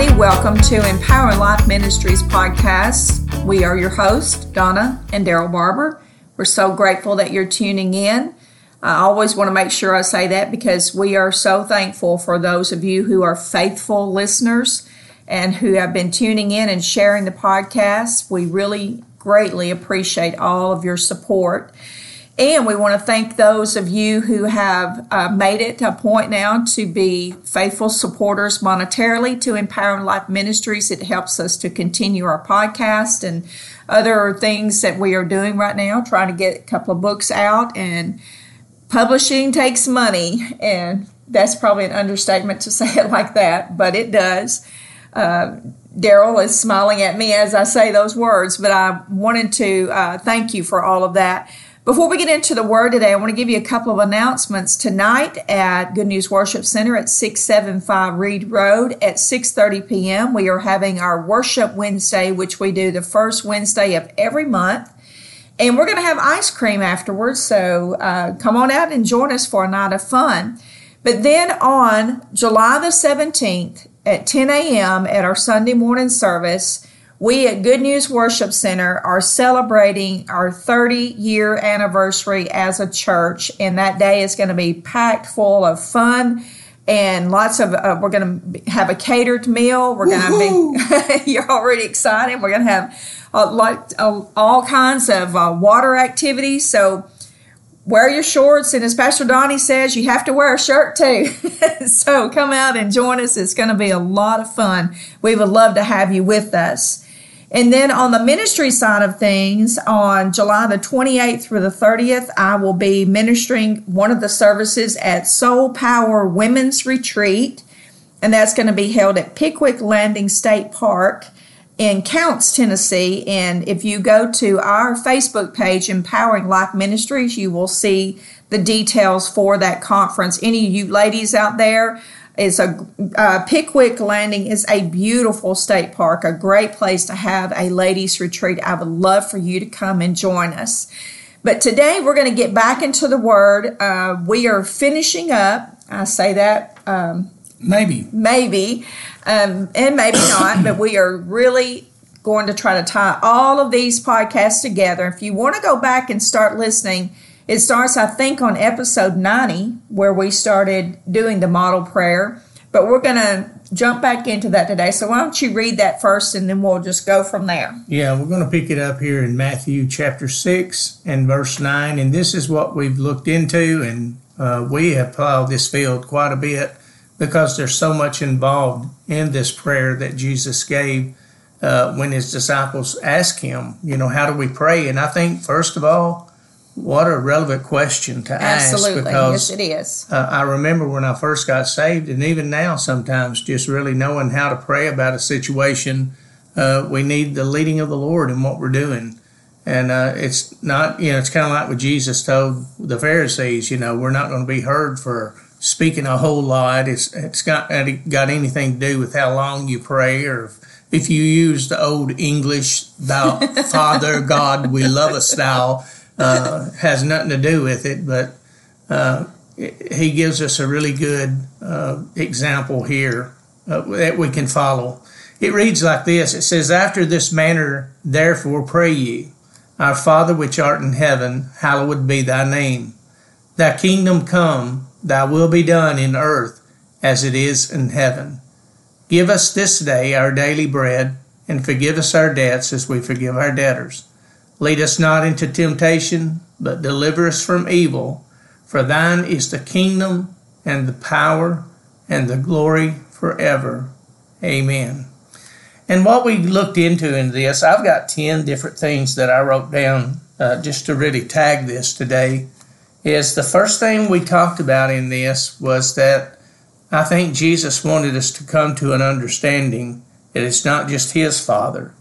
everybody. Welcome to Empowering Life Ministries podcast. We are your hosts, Donna and Daryl Barber. We're so grateful that you're tuning in. I always want to make sure I say that because we are so thankful for those of you who are faithful listeners and who have been tuning in and sharing the podcast. We really greatly appreciate all of your support. And we want to thank those of you who have uh, made it a point now to be faithful supporters monetarily to Empowering Life Ministries. It helps us to continue our podcast and other things that we are doing right now, trying to get a couple of books out. And publishing takes money, and that's probably an understatement to say it like that, but it does. Uh, Daryl is smiling at me as I say those words, but I wanted to uh, thank you for all of that. Before we get into the word today, I want to give you a couple of announcements. Tonight at Good News Worship Center at 675 Reed Road at 6:30 p.m., we are having our Worship Wednesday, which we do the first Wednesday of every month. And we're going to have ice cream afterwards, so uh, come on out and join us for a night of fun. But then on July the 17th at 10 a.m. at our Sunday morning service, we at Good News Worship Center are celebrating our 30 year anniversary as a church, and that day is going to be packed full of fun and lots of. Uh, we're going to have a catered meal. We're going to be. you're already excited. We're going to have uh, like uh, all kinds of uh, water activities. So wear your shorts, and as Pastor Donnie says, you have to wear a shirt too. so come out and join us. It's going to be a lot of fun. We would love to have you with us. And then on the ministry side of things, on July the 28th through the 30th, I will be ministering one of the services at Soul Power Women's Retreat. And that's going to be held at Pickwick Landing State Park in Counce, Tennessee. And if you go to our Facebook page, Empowering Life Ministries, you will see the details for that conference. Any of you ladies out there, is a uh, Pickwick Landing is a beautiful state park, a great place to have a ladies retreat. I would love for you to come and join us. But today we're going to get back into the Word. Uh, we are finishing up. I say that um, maybe, maybe, um, and maybe not. but we are really going to try to tie all of these podcasts together. If you want to go back and start listening it starts, I think, on episode 90, where we started doing the model prayer. But we're going to jump back into that today. So why don't you read that first and then we'll just go from there. Yeah, we're going to pick it up here in Matthew chapter 6 and verse 9. And this is what we've looked into, and uh, we have plowed this field quite a bit because there's so much involved in this prayer that Jesus gave uh, when his disciples asked him, you know, how do we pray? And I think, first of all, what a relevant question to Absolutely. ask because yes, it is. Uh, I remember when I first got saved, and even now, sometimes just really knowing how to pray about a situation, uh, we need the leading of the Lord in what we're doing. And uh, it's not, you know, it's kind of like what Jesus told the Pharisees. You know, we're not going to be heard for speaking a whole lot. It's it's got got anything to do with how long you pray or if you use the old English, thou Father God, we love us thou uh, has nothing to do with it, but uh, he gives us a really good uh, example here uh, that we can follow. It reads like this It says, After this manner, therefore, pray ye, Our Father which art in heaven, hallowed be thy name. Thy kingdom come, thy will be done in earth as it is in heaven. Give us this day our daily bread, and forgive us our debts as we forgive our debtors Lead us not into temptation, but deliver us from evil. For thine is the kingdom and the power and the glory forever. Amen. And what we looked into in this, I've got 10 different things that I wrote down uh, just to really tag this today. Is the first thing we talked about in this was that I think Jesus wanted us to come to an understanding that it's not just his Father,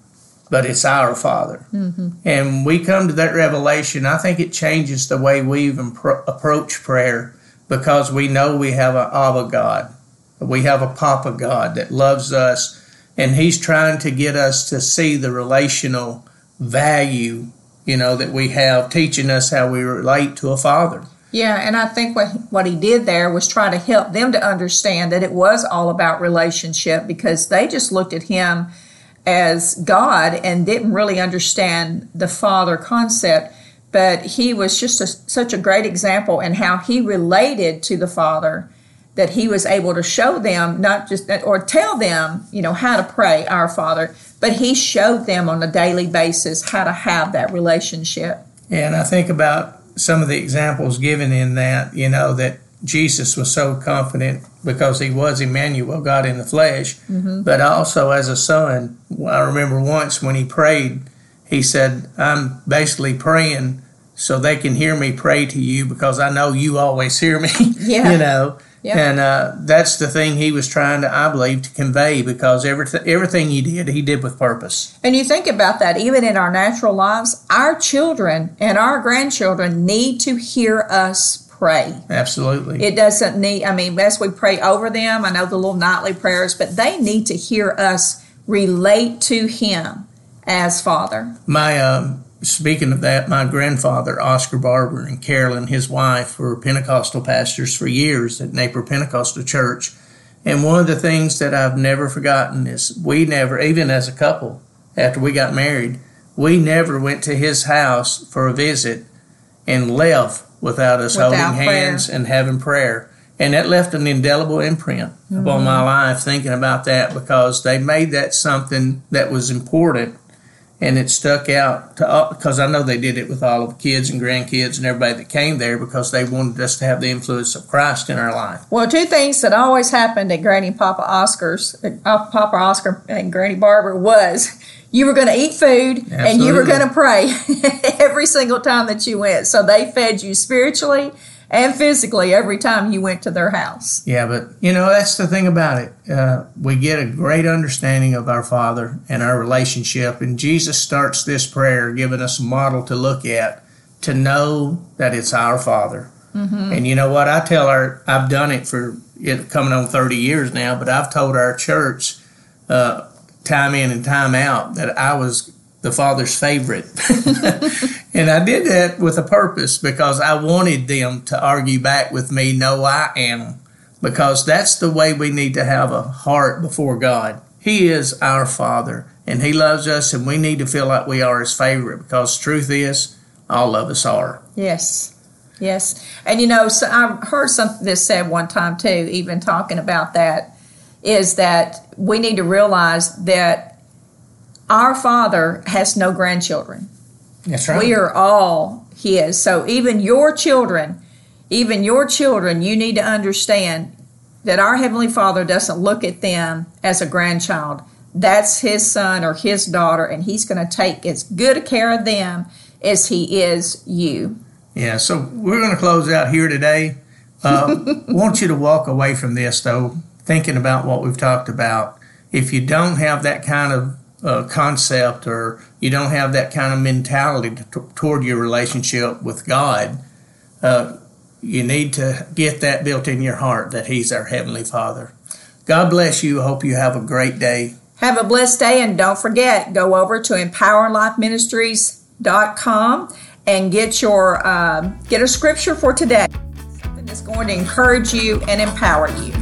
but it's our Father. Mm-hmm. And we come to that revelation, I think it changes the way we even pro- approach prayer because we know we have an Abba God. We have a Papa God that loves us, and He's trying to get us to see the relational value, you know, that we have, teaching us how we relate to a Father. Yeah, and I think what what he did there was try to help them to understand that it was all about relationship because they just looked at him as God and didn't really understand the father concept. But he was just a, such a great example in how he related to the father that he was able to show them not just or tell them, you know, how to pray our Father, but he showed them on a daily basis how to have that relationship. Yeah, And I think about some of the examples given in that, you know, that Jesus was so confident because he was Emmanuel, God in the flesh, mm-hmm. but also as a son. I remember once when he prayed, he said, I'm basically praying so they can hear me pray to you because I know you always hear me. Yeah. you know. And uh, that's the thing he was trying to, I believe, to convey because everything, everything he did, he did with purpose. And you think about that, even in our natural lives, our children and our grandchildren need to hear us pray. Absolutely. It doesn't need, I mean, as we pray over them, I know the little nightly prayers, but they need to hear us relate to Him as Father. My um, speaking of that, my grandfather, Oscar Barber, and Carolyn, his wife, were Pentecostal pastors for years at Napier Pentecostal Church. And one of the things that I've never forgotten is we never, even as a couple, after we got married, we never went to his house for a visit and left without us without holding prayer. hands and having prayer. And that left an indelible imprint mm-hmm. upon my life thinking about that because they made that something that was important and it stuck out to because I know they did it with all of the kids and grandkids and everybody that came there because they wanted us to have the influence of Christ in our life. Well, two things that always happened at Granny Papa Oscar's, uh, Papa Oscar and Granny Barber was you were going to eat food Absolutely. and you were going to pray every single time that you went. So they fed you spiritually and physically every time you went to their house. Yeah, but you know, that's the thing about it. Uh, we get a great understanding of our Father and our relationship, and Jesus starts this prayer giving us a model to look at to know that it's our Father. Mm-hmm. And you know what? I tell our, I've done it for it coming on 30 years now, but I've told our church uh, time in and time out that I was the Father's favorite. And I did that with a purpose because I wanted them to argue back with me, no, I am. Because that's the way we need to have a heart before God. He is our Father and He loves us, and we need to feel like we are His favorite because truth is, all of us are. Yes. Yes. And you know, so I heard something this said one time too, even talking about that, is that we need to realize that our Father has no grandchildren. That's right. We are all His. So even your children, even your children, you need to understand that our Heavenly Father doesn't look at them as a grandchild. That's His son or His daughter, and He's going to take as good a care of them as He is you. Yeah, so we're going to close out here today. Uh, want you to walk away from this, though, thinking about what we've talked about. If you don't have that kind of uh, concept or you don't have that kind of mentality to, toward your relationship with God, uh, you need to get that built in your heart that He's our Heavenly Father. God bless you. Hope you have a great day. Have a blessed day, and don't forget, go over to empowerlifeministries.com and get your uh, get a scripture for today. Something that's going to encourage you and empower you.